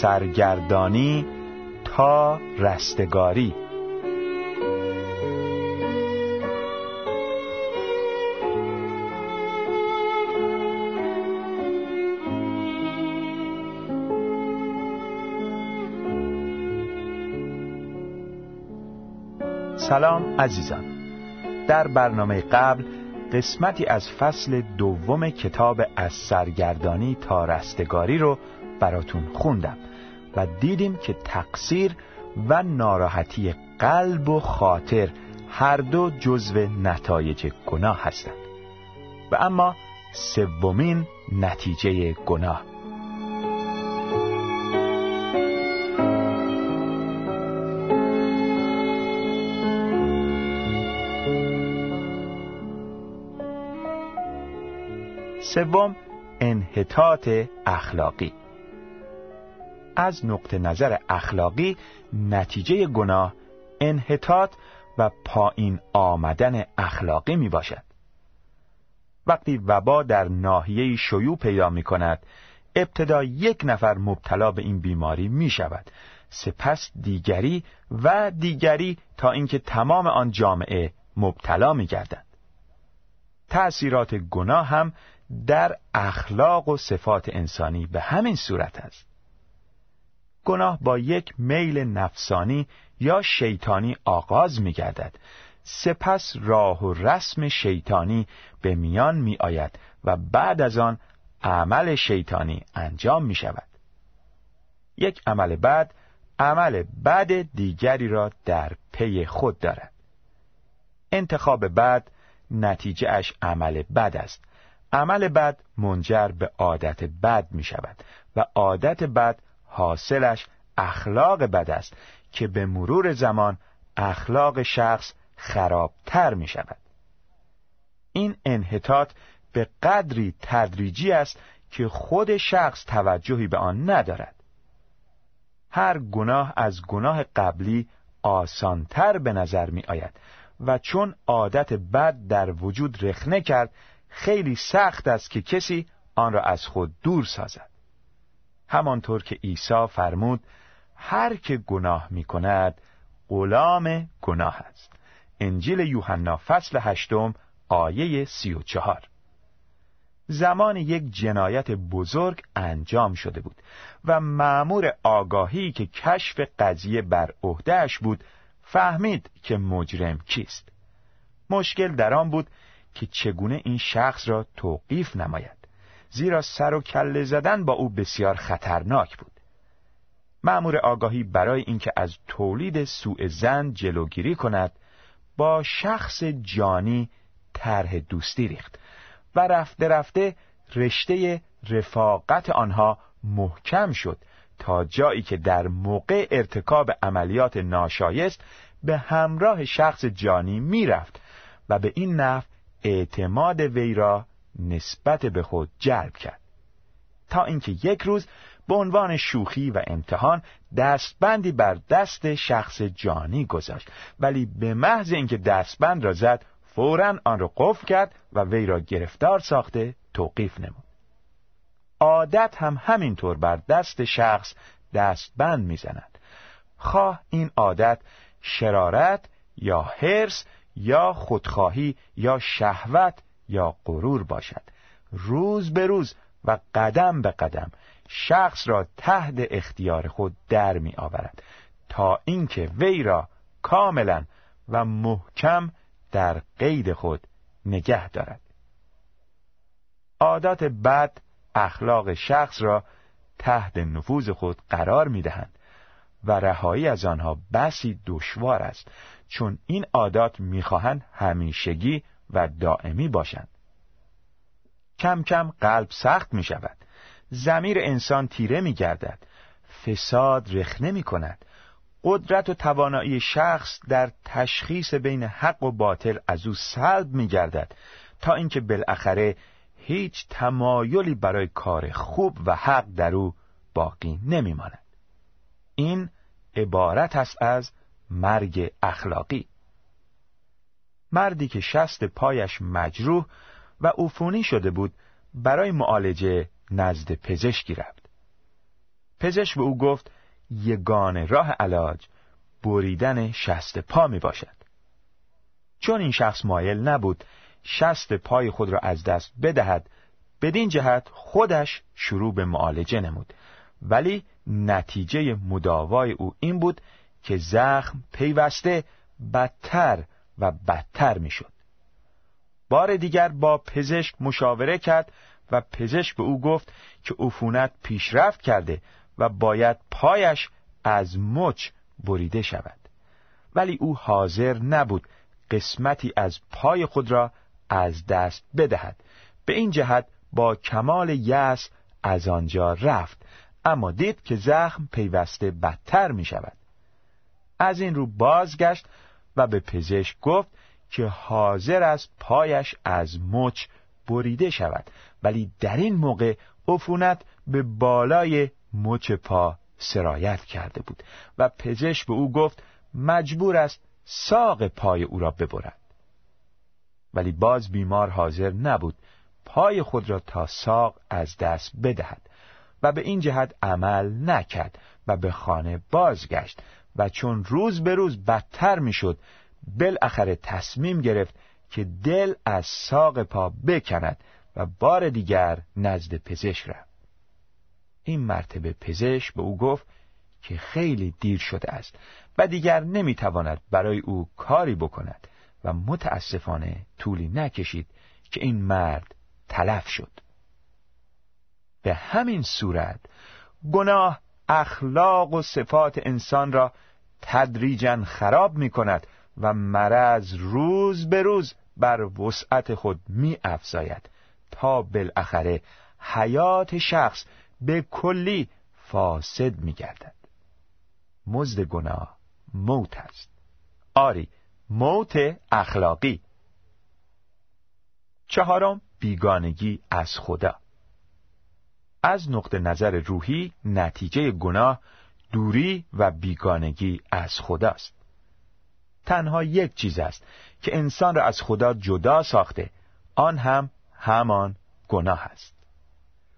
سرگردانی تا رستگاری. سلام عزیزان. در برنامه قبل قسمتی از فصل دوم کتاب از سرگردانی تا رستگاری رو براتون خوندم. و دیدیم که تقصیر و ناراحتی قلب و خاطر هر دو جزو نتایج گناه هستند. و اما سومین نتیجه گناه. سوم انحطاط اخلاقی. از نقطه نظر اخلاقی نتیجه گناه انحطاط و پایین آمدن اخلاقی می باشد. وقتی وبا در ناحیه شیوع پیدا می کند ابتدا یک نفر مبتلا به این بیماری می شود سپس دیگری و دیگری تا اینکه تمام آن جامعه مبتلا می گردند. تأثیرات گناه هم در اخلاق و صفات انسانی به همین صورت است گناه با یک میل نفسانی یا شیطانی آغاز می گردد سپس راه و رسم شیطانی به میان می آید و بعد از آن عمل شیطانی انجام می شود یک عمل بعد عمل بعد دیگری را در پی خود دارد. انتخاب بعد نتیجه اش عمل بد است. عمل بد منجر به عادت بد می شود و عادت بد حاصلش اخلاق بد است که به مرور زمان اخلاق شخص خرابتر می شود. این انحطاط به قدری تدریجی است که خود شخص توجهی به آن ندارد. هر گناه از گناه قبلی آسانتر به نظر می آید و چون عادت بد در وجود رخنه کرد خیلی سخت است که کسی آن را از خود دور سازد. همانطور که عیسی فرمود هر که گناه می کند غلام گناه است. انجیل یوحنا فصل هشتم آیه سی و چهار. زمان یک جنایت بزرگ انجام شده بود و معمور آگاهی که کشف قضیه بر عهدهش بود فهمید که مجرم کیست. مشکل در آن بود که چگونه این شخص را توقیف نماید. زیرا سر و کله زدن با او بسیار خطرناک بود. معمور آگاهی برای اینکه از تولید سوء زن جلوگیری کند با شخص جانی طرح دوستی ریخت و رفته رفته رشته رفاقت آنها محکم شد تا جایی که در موقع ارتکاب عملیات ناشایست به همراه شخص جانی می‌رفت و به این نحو اعتماد وی را نسبت به خود جلب کرد. تا اینکه یک روز به عنوان شوخی و امتحان دستبندی بر دست شخص جانی گذاشت. ولی به محض اینکه دستبند را زد فورا آن را قفل کرد و وی را گرفتار ساخته توقیف نمود. عادت هم همینطور بر دست شخص دستبند می‌زند. خواه این عادت شرارت یا حرس یا خودخواهی یا شهوت یا غرور باشد. روز به روز و قدم به قدم شخص را تحت اختیار خود در می آورد تا اینکه وی را کاملا و محکم در قید خود نگه دارد. عادات بد اخلاق شخص را تحت نفوذ خود قرار می دهند و رهایی از آنها بسی دشوار است چون این عادات می‌خواهند همیشگی و دائمی باشند. کم کم قلب سخت می شود. زمیر انسان تیره می گردد. فساد رخنه می کند. قدرت و توانایی شخص در تشخیص بین حق و باطل از او سلب می گردد. تا اینکه بالاخره هیچ تمایلی برای کار خوب و حق در او باقی نمی ماند. این عبارت است از مرگ اخلاقی. مردی که شست پایش مجروح و عفونی شده بود برای معالجه نزد پزشکی رفت. پزشک به او گفت یگان راه علاج بریدن شست پا می باشد. چون این شخص مایل نبود شست پای خود را از دست بدهد بدین جهت خودش شروع به معالجه نمود. ولی نتیجه مداوای او این بود که زخم پیوسته بدتر و بدتر می‌شد. بار دیگر با پزشک مشاوره کرد و پزشک به او گفت که عفونت پیشرفت کرده و باید پایش از مچ بریده شود. ولی او حاضر نبود قسمتی از پای خود را از دست بدهد. به این جهت با کمال یأس از آنجا رفت اما دید که زخم پیوسته بدتر می شود از این رو بازگشت و به پزشک گفت که حاضر است پایش از مچ بریده شود. ولی در این موقع عفونت به بالای مچ پا سرایت کرده بود و پزشک به او گفت مجبور است ساق پای او را ببرد. ولی باز بیمار حاضر نبود. پای خود را تا ساق از دست بدهد و به این جهت عمل نکرد و به خانه بازگشت و چون روز به روز بدتر می‌شد بالاخره تصمیم گرفت که دل از ساق پا بکند و بار دیگر نزد پزشک رفت. این مرتبه پزشک به او گفت که خیلی دیر شده است و دیگر نمی‌تواند برای او کاری بکند و متاسفانه طولی نکشید که این مرد تلف شد. به همین صورت گناه اخلاق و صفات انسان را تدریجا خراب می کند و مرض روز به روز بر وسعت خود می افزاید تا بالاخره حیات شخص به کلی فاسد می گردد مزد گناه موت است. آری موت اخلاقی. چهارم بیگانگی از خدا. از نقطه نظر روحی نتیجه گناه دوری و بیگانگی از خداست. تنها یک چیز است که انسان را از خدا جدا ساخته آن هم همان گناه است.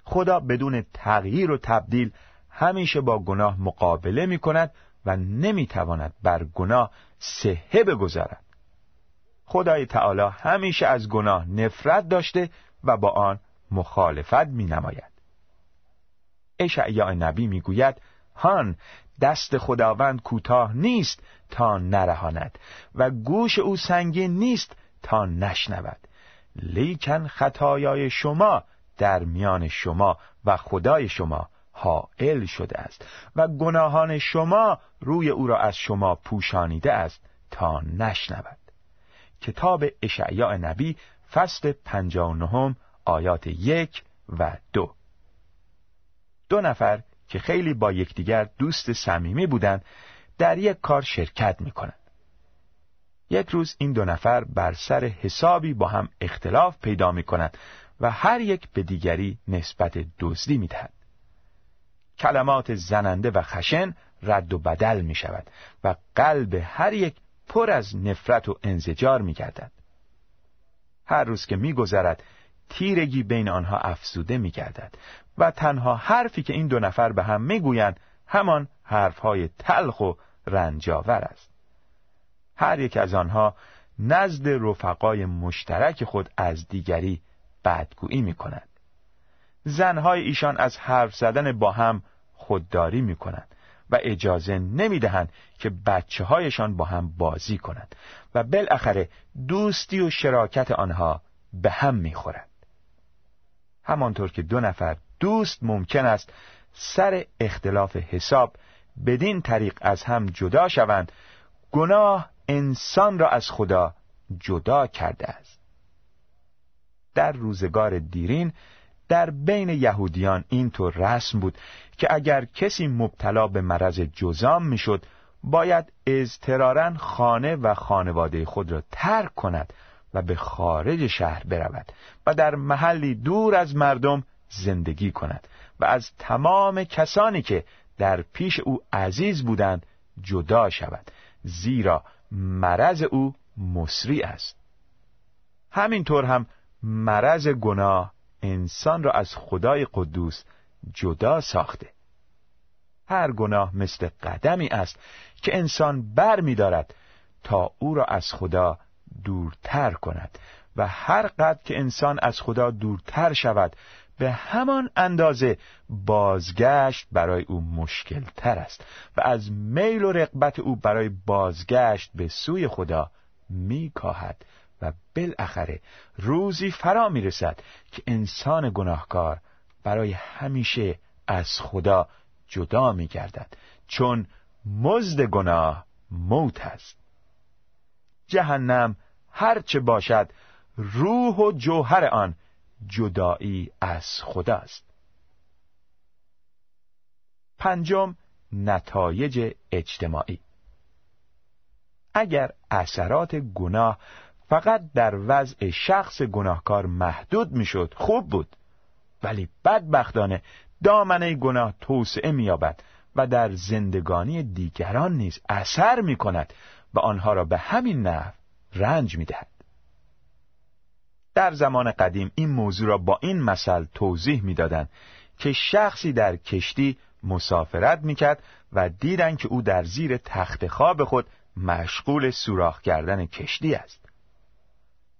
خدا بدون تغییر و تبدیل همیشه با گناه مقابله می کند و نمی تواند بر گناه سهه بگذارد. خدای تعالی همیشه از گناه نفرت داشته و با آن مخالفت می نماید اشعیا نبی می گوید هان دست خداوند کوتاه نیست تا نرهاند و گوش او سنگین نیست تا نشنود. لیکن خطایای شما در میان شما و خدای شما حائل شده است و گناهان شما روی او را از شما پوشانیده است تا نشنود. کتاب اشعیا نبی فصل پنجا نهم آیات یک و دو. دو نفر که خیلی با یکدیگر دوست صمیمی بودند در یک کار شرکت می کنند. یک روز این دو نفر بر سر حسابی با هم اختلاف پیدا می کنند و هر یک به دیگری نسبت دزدی می دهند. کلمات زننده و خشن رد و بدل می شود و قلب هر یک پر از نفرت و انزجار می گردد. هر روز که می گذرد تیرگی بین آنها افزوده می گردد و تنها حرفی که این دو نفر به هم می گویند همان حرفهای تلخ و رنجاور است. هر یک از آنها نزد رفقای مشترک خود از دیگری بدگویی می کند. زنهای ایشان از حرف زدن با هم خودداری می کنند و اجازه نمی دهند که بچه هایشان با هم بازی کنند و بالاخره دوستی و شراکت آنها به هم می خورند. همانطور که دو نفر دوست ممکن است سر اختلاف حساب بدین طریق از هم جدا شوند گناه انسان را از خدا جدا کرده است. در روزگار دیرین در بین یهودیان اینطور رسم بود که اگر کسی مبتلا به مرض جزام می‌شد باید اضطرارا خانه و خانواده خود را ترک کند. و به خارج شهر برود و در محلی دور از مردم زندگی کند و از تمام کسانی که در پیش او عزیز بودند جدا شود زیرا مرض او مصری است. همینطور هم مرض گناه انسان را از خدای قدوس جدا ساخته. هر گناه مثل قدمی است که انسان بر می دارد تا او را از خدا دورتر کند و هر قدر که انسان از خدا دورتر شود به همان اندازه بازگشت برای او مشکل تر است و از میل و رقبت او برای بازگشت به سوی خدا می کاهد و بالاخره روزی فرا می رسد که انسان گناهکار برای همیشه از خدا جدا می گردد چون مزد گناه موت است. جهنم هرچه باشد روح و جوهر آن جدایی از خداست پنجم نتایج اجتماعی. اگر اثرات گناه فقط در وضع شخص گناهکار محدود می‌شد خوب بود. ولی بدبختانه دامنه گناه توسعه مییابد و در زندگانی دیگران نیز اثر می کند و آنها را به همین نحو رنج می دهد. در زمان قدیم این موضوع را با این مثل توضیح می‌دادند که شخصی در کشتی مسافرت می‌کرد و دیدند که او در زیر تخت خواب خود مشغول سوراخ کردن کشتی است.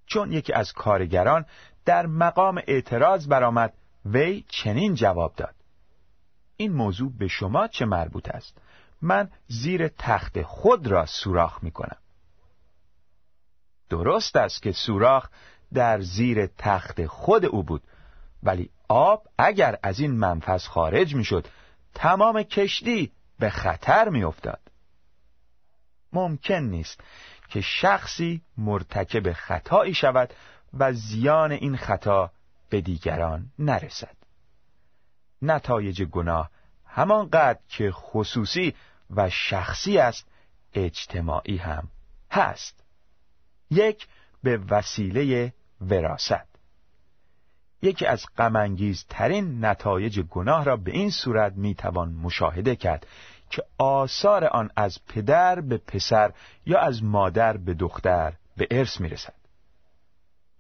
چون یکی از کارگران در مقام اعتراض برآمد وی چنین جواب داد. این موضوع به شما چه مربوط است؟ من زیر تخت خود را سوراخ می کنم درست است که سوراخ در زیر تخت خود او بود ولی آب اگر از این منفذ خارج می‌شد تمام کشتی به خطر میافتاد. ممکن نیست که شخصی مرتکب خطایی شود و زیان این خطا به دیگران نرسد. نتایج گناه همانقدر که خصوصی و شخصی است اجتماعی هم هست. یک به وسیله وراست یکی از ترین نتایج گناه را به این صورت می‌توان مشاهده کرد که آثار آن از پدر به پسر یا از مادر به دختر به ارث می‌رسد.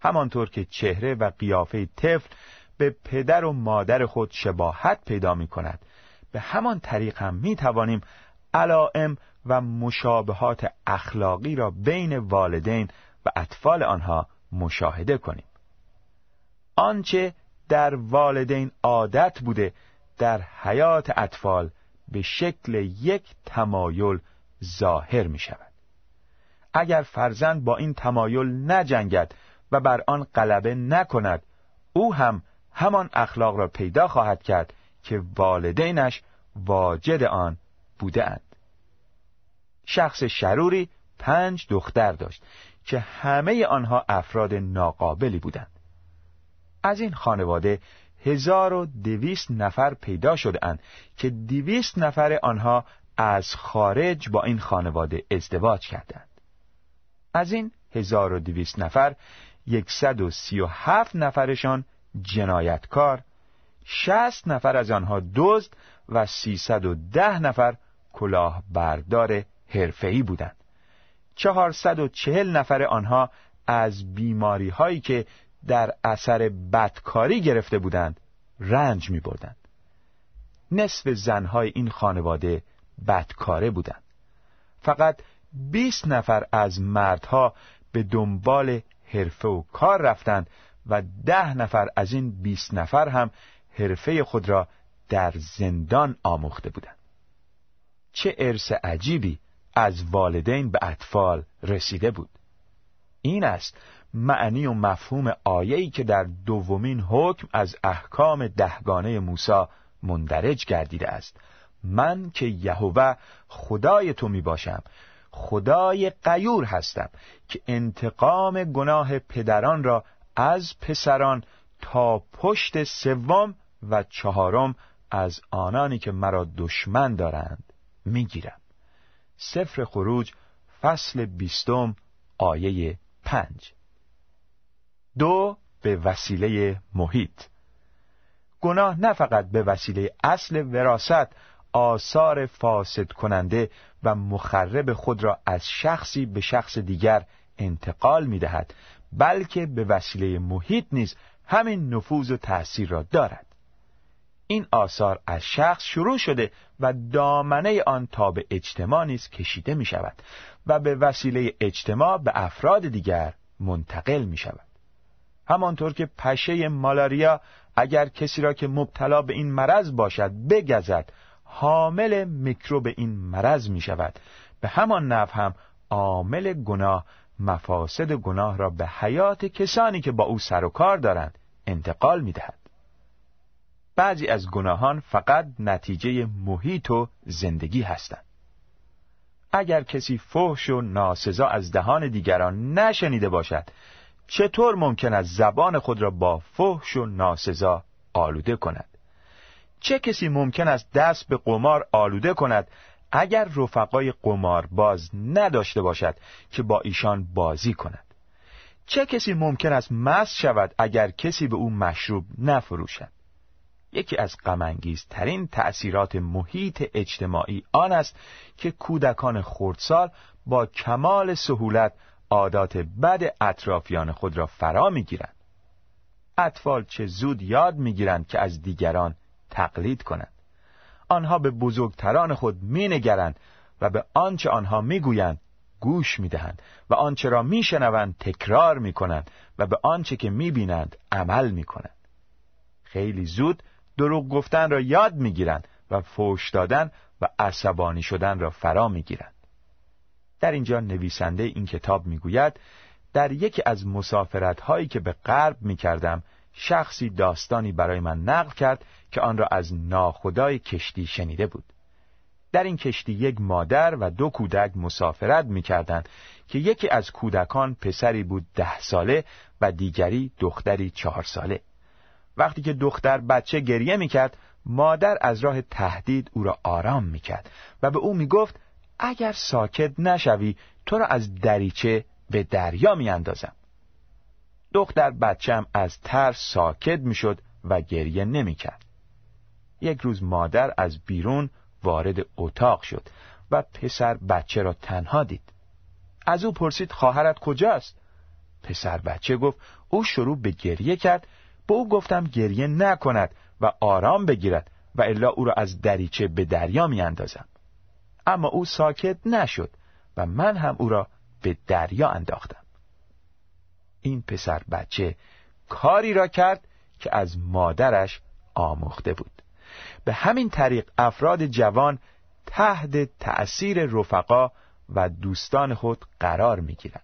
همانطور که چهره و قیافه طفل به پدر و مادر خود شباهت پیدا می کند به همان طریق هم می توانیم علائم و مشابهات اخلاقی را بین والدین و اطفال آنها مشاهده کنیم آنچه در والدین عادت بوده در حیات اطفال به شکل یک تمایل ظاهر می شود اگر فرزند با این تمایل نجنگد و بر آن غلبه نکند او هم همان اخلاق را پیدا خواهد کرد که والدینش واجد آن بوده اند. شخص شروری پنج دختر داشت که همه آنها افراد ناقابلی بودند. از این خانواده هزار و دویست نفر پیدا شده که دویست نفر آنها از خارج با این خانواده ازدواج کردند. از این هزار و دویست نفر یکصد و سی و هفت نفرشان جنایتکار شست نفر از آنها دزد و سیصد و ده نفر کلاهبردار حرفه‌ای بودند چهارصد و چهل نفر آنها از بیماری هایی که در اثر بدکاری گرفته بودند رنج می بردند. نصف زنهای این خانواده بدکاره بودند. فقط 20 نفر از مردها به دنبال حرفه و کار رفتند و ده نفر از این 20 نفر هم حرفه خود را در زندان آموخته بودند. چه ارث عجیبی از والدین به اطفال رسیده بود. این است معنی و مفهوم آیه‌ای که در دومین حکم از احکام دهگانه موسی مندرج گردیده است. من که یهوه خدای تو می باشم خدای قیور هستم که انتقام گناه پدران را از پسران تا پشت سوم و چهارم از آنانی که مرا دشمن دارند می‌گیرم. سفر خروج فصل بیستم آیه پنج. دو به وسیله محیط. گناه نه فقط به وسیله اصل وراست آثار فاسد کننده و مخرب خود را از شخصی به شخص دیگر انتقال می دهد بلکه به وسیله محیط نیز همین نفوذ و تأثیر را دارد. این آثار از شخص شروع شده و دامنه آن تا به اجتماع نیز کشیده می شود و به وسیله اجتماع به افراد دیگر منتقل می شود همانطور که پشه مالاریا اگر کسی را که مبتلا به این مرض باشد بگزد حامل میکروب این مرض می شود به همان نحو هم عامل گناه مفاسد گناه را به حیات کسانی که با او سر و کار دارند انتقال می دهد. بعضی از گناهان فقط نتیجه محیط و زندگی هستند. اگر کسی فحش و ناسزا از دهان دیگران نشنیده باشد چطور ممکن است زبان خود را با فحش و ناسزا آلوده کند؟ چه کسی ممکن است دست به قمار آلوده کند اگر رفقای قمار باز نداشته باشد که با ایشان بازی کند؟ چه کسی ممکن است مست شود اگر کسی به او مشروب نفروشد؟ یکی از ترین تأثیرات محیط اجتماعی آن است که کودکان خردسال با کمال سهولت عادات بد اطرافیان خود را فرا می‌گیرند. اطفال چه زود یاد می‌گیرند که از دیگران تقلید کنند. آنها به بزرگتران خود مینگرند و به آنچه آنها می‌گویند گوش می‌دهند و آنچه را میشنوند تکرار می‌کنند و به آنچه که می‌بینند عمل می‌کنند. خیلی زود دروغ گفتن را یاد می‌گیرند و فوش دادن و عصبانی شدن را فرا می‌گیرند. در اینجا نویسنده این کتاب می‌گوید در یکی از مسافرت هایی که به غرب می کردم شخصی داستانی برای من نقل کرد که آن را از ناخدای کشتی شنیده بود. در این کشتی یک مادر و دو کودک مسافرت می کردند که یکی از کودکان پسری بود ده ساله و دیگری دختری چهار ساله. وقتی که دختر بچه گریه می کرد مادر از راه تهدید او را آرام می کرد و به او می گفت اگر ساکت نشوی تو را از دریچه به دریا می اندازم. دختر بچم از ترس ساکت می شد و گریه نمی کرد. یک روز مادر از بیرون وارد اتاق شد و پسر بچه را تنها دید. از او پرسید خواهرت کجاست؟ پسر بچه گفت او شروع به گریه کرد به او گفتم گریه نکند و آرام بگیرد و الا او را از دریچه به دریا می اندازم. اما او ساکت نشد و من هم او را به دریا انداختم این پسر بچه کاری را کرد که از مادرش آموخته بود به همین طریق افراد جوان تحت تأثیر رفقا و دوستان خود قرار می گیرند.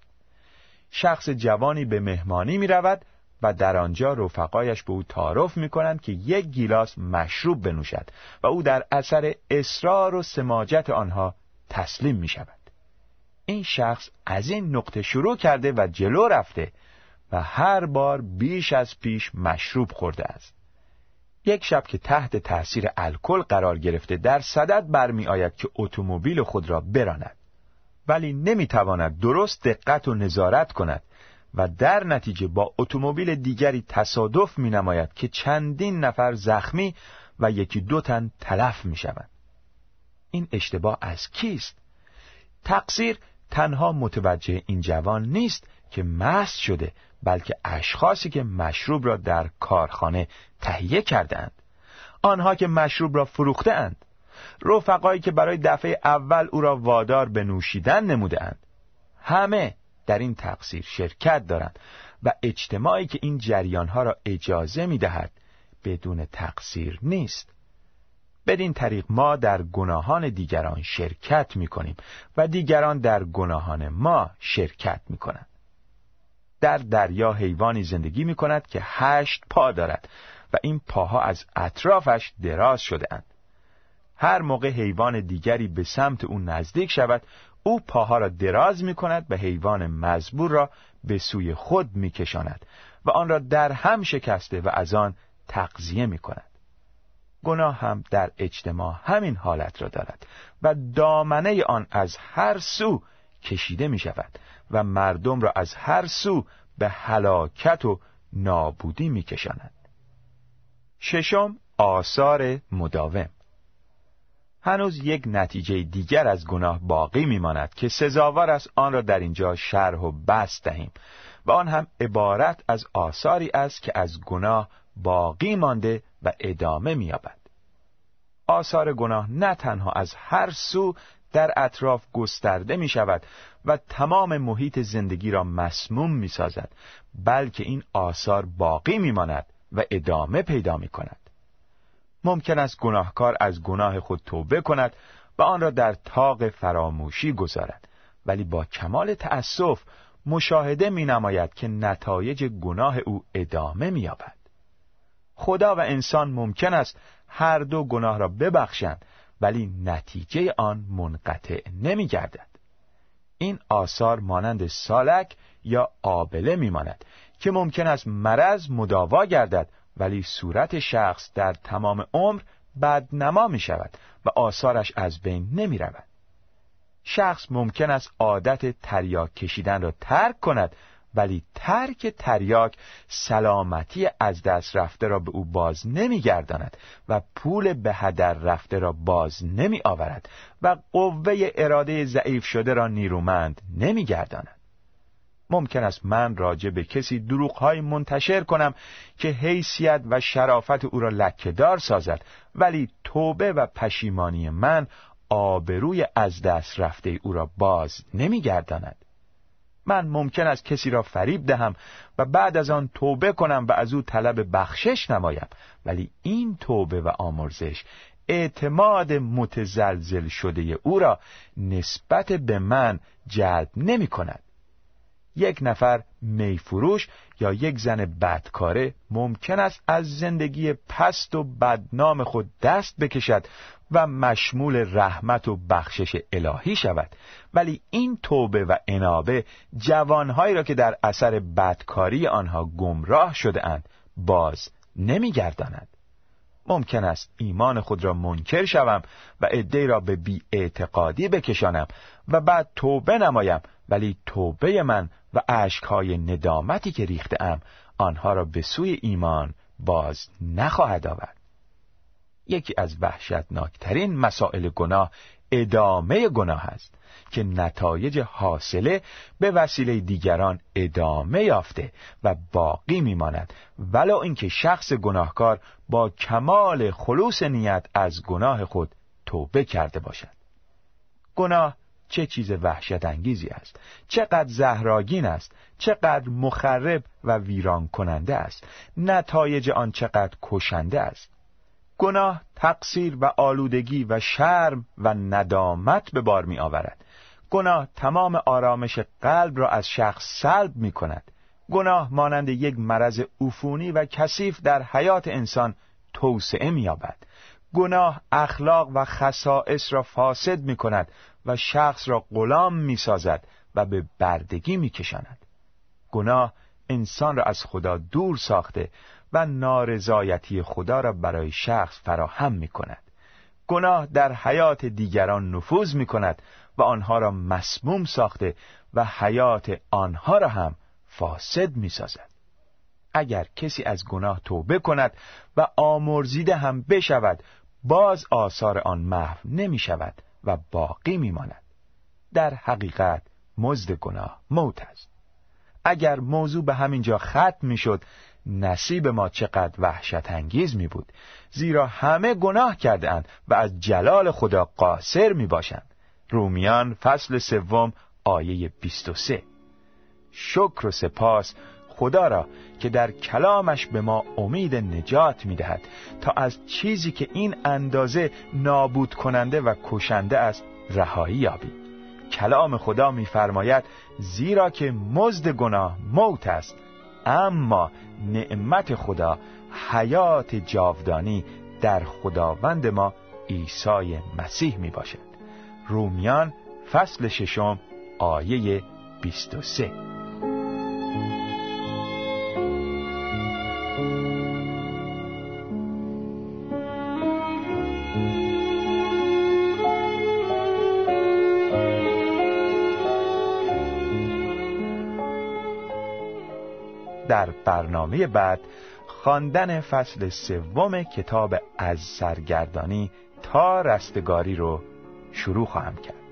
شخص جوانی به مهمانی می رود و در آنجا رفقایش به او تعارف می کنند که یک گیلاس مشروب بنوشد و او در اثر اصرار و سماجت آنها تسلیم می شود این شخص از این نقطه شروع کرده و جلو رفته و هر بار بیش از پیش مشروب خورده است. یک شب که تحت تأثیر الکل قرار گرفته در صدد برمی آید که اتومبیل خود را براند. ولی نمی‌تواند درست دقت و نظارت کند و در نتیجه با اتومبیل دیگری تصادف می نماید که چندین نفر زخمی و یکی دو تن تلف می شوند. این اشتباه از کیست؟ تقصیر تنها متوجه این جوان نیست که مست شده بلکه اشخاصی که مشروب را در کارخانه تهیه کردند آنها که مشروب را فروخته اند رفقایی که برای دفعه اول او را وادار به نوشیدن نموده اند همه در این تقصیر شرکت دارند و اجتماعی که این جریانها را اجازه می دهد بدون تقصیر نیست بدین طریق ما در گناهان دیگران شرکت می کنیم و دیگران در گناهان ما شرکت می کنند. در دریا حیوانی زندگی می کند که هشت پا دارد و این پاها از اطرافش دراز شده اند. هر موقع حیوان دیگری به سمت او نزدیک شود او پاها را دراز می کند و حیوان مزبور را به سوی خود می کشاند و آن را در هم شکسته و از آن تقضیه می کند. گناه هم در اجتماع همین حالت را دارد و دامنه آن از هر سو کشیده می شود و مردم را از هر سو به هلاکت و نابودی می کشاند. ششم آثار مداوم هنوز یک نتیجه دیگر از گناه باقی میماند که سزاوار است آن را در اینجا شرح و بست دهیم و آن هم عبارت از آثاری است که از گناه باقی مانده و ادامه می‌یابد. آثار گناه نه تنها از هر سو در اطراف گسترده می شود و تمام محیط زندگی را مسموم می سازد بلکه این آثار باقی می ماند و ادامه پیدا می کند ممکن است گناهکار از گناه خود توبه کند و آن را در تاق فراموشی گذارد ولی با کمال تأسف مشاهده می نماید که نتایج گناه او ادامه می یابد. خدا و انسان ممکن است هر دو گناه را ببخشند ولی نتیجه آن منقطع نمی گردد. این آثار مانند سالک یا آبله می ماند که ممکن است مرض مداوا گردد ولی صورت شخص در تمام عمر بدنما می شود و آثارش از بین نمی رود. شخص ممکن است عادت تریاک کشیدن را ترک کند ولی ترک تریاک سلامتی از دست رفته را به او باز نمیگرداند و پول به هدر رفته را باز نمی آورد و قوه اراده ضعیف شده را نیرومند نمیگرداند ممکن است من راجع به کسی دروغهای منتشر کنم که حیثیت و شرافت او را لکهدار سازد ولی توبه و پشیمانی من آبروی از دست رفته او را باز نمیگرداند. من ممکن است کسی را فریب دهم و بعد از آن توبه کنم و از او طلب بخشش نمایم. ولی این توبه و آمرزش اعتماد متزلزل شده او را نسبت به من جلب نمی کند یک نفر میفروش یا یک زن بدکاره ممکن است از زندگی پست و بدنام خود دست بکشد و مشمول رحمت و بخشش الهی شود. ولی این توبه و انابه جوانهایی را که در اثر بدکاری آنها گمراه شده اند باز نمیگرداند. ممکن است ایمان خود را منکر شوم و عده را به بی اعتقادی بکشانم و بعد توبه نمایم ولی توبه من و عشقهای ندامتی که ریخته ام آنها را به سوی ایمان باز نخواهد آورد. یکی از وحشتناکترین مسائل گناه ادامه گناه است که نتایج حاصله به وسیله دیگران ادامه یافته و باقی میماند. ولو اینکه شخص گناهکار با کمال خلوص نیت از گناه خود توبه کرده باشد. گناه چه چیز وحشت انگیزی است. چقدر زهراگین است. چقدر مخرب و ویران کننده است. نتایج آن چقدر کشنده است. گناه تقصیر و آلودگی و شرم و ندامت به بار می آورد گناه تمام آرامش قلب را از شخص سلب می کند گناه مانند یک مرض عفونی و کثیف در حیات انسان توسعه می یابد گناه اخلاق و خصائص را فاسد می کند و شخص را غلام می سازد و به بردگی می کشاند. گناه انسان را از خدا دور ساخته و نارضایتی خدا را برای شخص فراهم می کند. گناه در حیات دیگران نفوذ می کند و آنها را مسموم ساخته و حیات آنها را هم فاسد می سازد. اگر کسی از گناه توبه کند و آمرزیده هم بشود باز آثار آن محو نمی شود و باقی می ماند. در حقیقت مزد گناه موت است. اگر موضوع به همین جا ختم می شد نصیب ما چقدر وحشت انگیز می بود زیرا همه گناه کرده اند و از جلال خدا قاصر می باشند رومیان فصل سوم آیه 23 شکر و سپاس خدا را که در کلامش به ما امید نجات می دهد تا از چیزی که این اندازه نابود کننده و کشنده است رهایی یابیم. کلام خدا میفرماید زیرا که مزد گناه موت است اما نعمت خدا حیات جاودانی در خداوند ما عیسی مسیح می باشد رومیان فصل ششم آیه 23 در برنامه بعد خواندن فصل سوم کتاب از سرگردانی تا رستگاری رو شروع خواهم کرد.